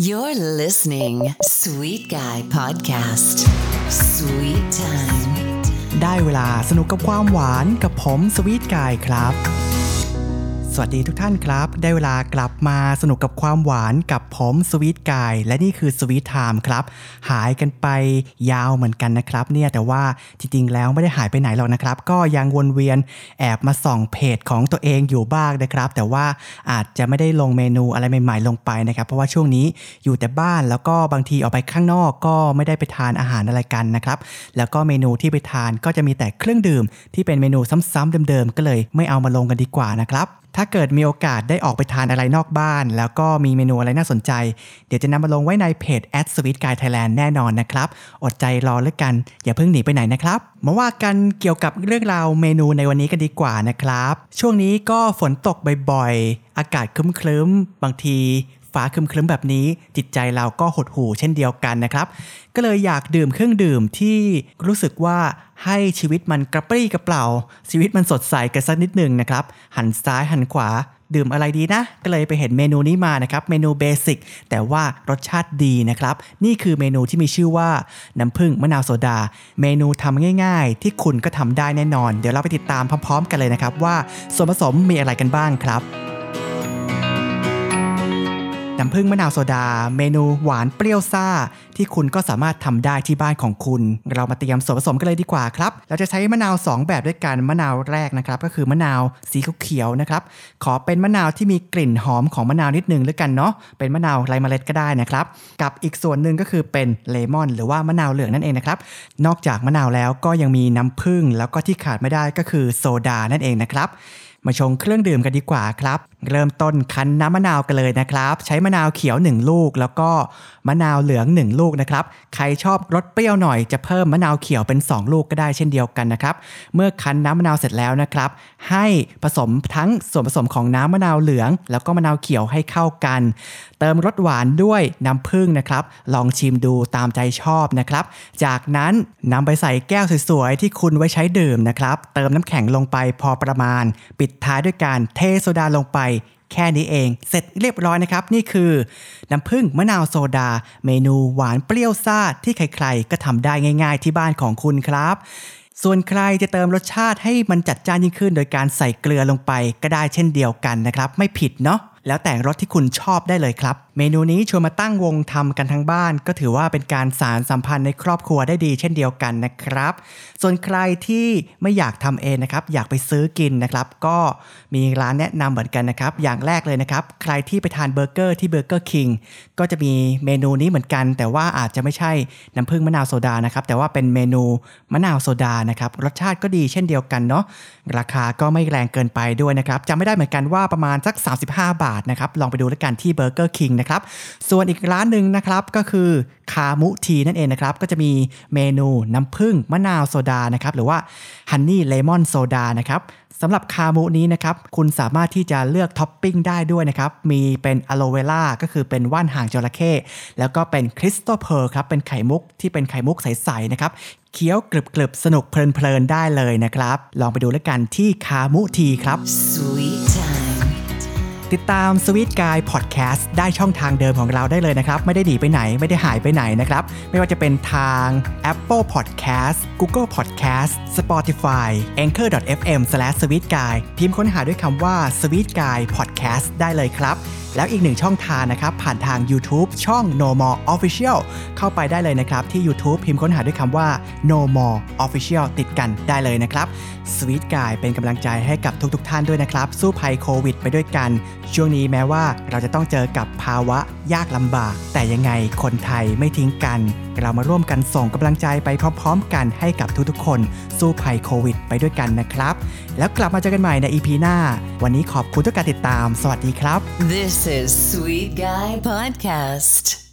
You're listening Sweet Guy Podcast Sweet Time ได้เวลาสนุกกับความหวานกับผม Sweet Guy ครับ สวัสดีทุกท่านครับ ได้เวลากลับมาสนุกกับความหวานกับผม Sweet Guy และนี่คือ Sweet Time ครับ หายกันไปยาวเหมือนกันนะครับ เนี่ยแต่ว่าจริงๆแล้วไม่ได้หายไปไหนหรอกนะครับ ก็ยังวนเวียนแอบมาส่องเพจของตัวเองอยู่บ้างนะครับ แต่ว่าอาจจะไม่ได้ลงเมนูอะไรใหม่ๆลงไปนะครับ เพราะว่าช่วงนี้อยู่แต่บ้านแล้วก็บางทีออกไปข้างนอกก็ไม่ได้ไปทานอาหารอะไรกันนะครับ แล้วก็เมนูที่ไปทานก็จะมีแต่เครื่องดื่ม ที่เป็นเมนูซ้ำๆเดิมๆก็เลยไม่เอามาลงกันดีกว่านะครับ ถ้าเกิดมีโอกาสได้ออกไปทานอะไรนอกบ้าน แล้วก็มีเมนูอะไรน่าสนใจ เดี๋ยวจะนำมาลงไว้ในเพจ a d sweet guy thailand แน่นอนนะครับ อดใจรอแล้วกัน อย่าเพิ่งหนีไปไหนนะครับ มาว่ากันเกี่ยวกับเรื่องราวเมนูในวันนี้กันดีกว่านะครับ ช่วงนี้ก็ฝนตกบ่อยๆ อากาศครึ้มๆ บางที ฟ้าครึมๆแบบนี้ จิตใจเราก็หดหู่เช่นเดียวกันนะครับ ก็เลยอยากดื่มเครื่องดื่มที่รู้สึกว่าให้ชีวิตมันกระปรี้กระเปร่า ชีวิตมันสดใสกันสักนิดหนึ่งนะครับ หันซ้ายหันขวาดื่มอะไรดีนะ ก็เลยไปเห็นเมนูนี้มานะครับ เมนูเบสิกแต่ว่ารสชาติดีนะครับ นี่คือเมนูที่มีชื่อว่า น้ำผึ้งมะนาวโซดา เมนูทำง่ายๆ ที่คุณก็ทำได้แน่นอน เดี๋ยวเราไปติดตามพร้อมๆ กันเลยนะครับ ว่าส่วนผสมมีอะไรกันบ้างครับ น้ำผึ้งมะนาวโซดา เมนูหวานเปรี้ยวซ่า ที่คุณก็สามารถทำได้ที่บ้านของคุณ เรามาเตรียมส่วนผสมกันเลยดีกว่าครับเราจะใช้มะนาว 2 แบบด้วยกันมะนาวแรกนะครับก็คือมะนาวสีเขียวๆนะครับขอเป็นมะนาวที่มีกลิ่นหอมของมะนาวนิดนึงแล้วกันเนาะเป็นมะนาวไรเมล็ดก็ได้นะครับกับอีกส่วนหนึ่งก็คือเป็นเลมอน หรือว่ามะนาวเหลืองนั่นเองนะครับนอกจากมะนาวแล้วก็ยังมีน้ำผึ้งแล้วก็ที่ขาดไม่ได้ก็คือโซดานั่นเองนะครับ มาชงเครื่องดื่มกันดีกว่าครับ เริ่มต้นคั้นน้ำมะนาวกันเลยนะครับ ใช้มะนาวเขียว 1 ลูก แล้วก็มะนาวเหลือง 1 ลูกนะครับ ใครชอบรสเปรี้ยวหน่อยจะเพิ่มมะนาวเขียวเป็น 2 ลูกก็ได้เช่นเดียวกันนะครับ เมื่อคั้นน้ำมะนาวเสร็จแล้วนะครับ ให้ผสมทั้งส่วนผสมของน้ำมะนาวเหลือง แล้วก็มะนาวเขียวให้เข้ากัน เติมรสหวานด้วยน้ำผึ้งนะครับ ลองชิมดูตามใจชอบนะครับ จากนั้นนำไปใส่แก้วสวยๆที่คุณไว้ใช้ดื่มนะครับ เติมน้ำแข็งลงไปพอประมาณ ปิดท้ายด้วยการเทโซดาลงไป แค่นี้เอง เสร็จเรียบร้อยนะครับ นี่คือ น้ำผึ้งมะนาวโซดา เมนูหวานเปรี้ยวซ่าที่ใครๆ ก็ทำได้ง่าย ๆ ที่บ้านของคุณครับ ส่วนใครจะเติมรสชาติให้มันจัดจ้านยิ่งขึ้น โดยการใส่เกลือลงไปก็ได้เช่นเดียวกันนะครับ ไม่ผิดเนาะ แล้วแต่รสที่คุณชอบได้เลยครับ เมนูนี้ชวนมาตั้งวงทำกันทั้งบ้าน ก็ถือว่าเป็นการสารสัมพันธ์ในครอบครัวได้ดี เช่นเดียวกันนะครับ ส่วนใครที่ไม่อยากทำเองนะครับ อยากไปซื้อกินนะครับ ก็มีร้านแนะนำเหมือนกันนะครับ อย่างแรกเลยนะครับ ใครที่ไปทานเบอร์เกอร์ที่ Burger King ก็จะมีเมนูนี้เหมือนกัน แต่ว่าอาจจะไม่ใช่น้ำผึ้งมะนาวโซดานะครับ แต่ว่าเป็นเมนูมะนาวโซดานะครับ รสชาติก็ดีเช่นเดียวกันเนาะ ราคาก็ไม่แรงเกินไปด้วยนะครับจำไม่ได้เหมือนกันว่าประมาณสัก 35 บาทนะครับ ลองไปดูแล้วกันที่ Burger King นะครับ ส่วนอีกร้านหนึ่งนะครับก็คือKamu Tea นั่นเองนะครับ ก็จะมีเมนูน้ำผึ้งมะนาวโซดานะครับหรือว่า honey lemon soda นะครับสำหรับ Kamu นี้นะครับ คุณสามารถที่จะเลือกท็อปปิ้งได้ด้วยนะครับ มีเป็นอะโลเวล่าก็คือเป็นว่านหางจระเข้แล้วก็เป็น crystal pearl ครับ เป็นไข่มุกที่เป็นไข่มุกใส ๆ นะครับ เคี้ยวกรึบๆ สนุกเพลิน ๆ ได้เลยนะครับ ลองไปดูแล้วกันที่ Kamu Tea ครับ Sweet ติดตาม Sweet Guy Podcast ได้ช่องทางเดิมของเราได้เลยนะครับ ไม่ได้หนีไปไหนไม่ได้หายไปไหนนะครับ ไม่ว่าจะเป็นทาง Apple Podcast Google Podcast Spotify anchor.fm/sweetguy พิมพ์ค้นหาด้วยคำว่า Sweet Guy Podcast ได้เลยครับ แล้วอีกหนึ่งช่องทางนะครับผ่านทาง YouTube ช่อง No More Official เข้าไปได้เลยนะครับ ที่ YouTube พิมพ์ค้นหาด้วยคำว่า No More Official ติดกันได้เลยนะครับ Sweet Guy เป็นกำลังใจให้กับทุกๆทท่านด้วยนะครับ สู้ภัยโควิดไปด้วยกัน ช่วงนี้แม้ว่าเราจะต้องเจอกับภาวะยากลำบาก แต่ยังไงคนไทยไม่ทิ้งกัน เรามาร่วมกันส่งกำลังใจไปพร้อมๆ กันให้กับทุกๆคน สู้ภัยโควิด ไปด้วยกันนะครับ แล้วกลับมาเจอกันใหม่ใน EP หน้า วันนี้ขอบคุณทุกการติดตาม สวัสดีครับ This is Sweet Guy Podcast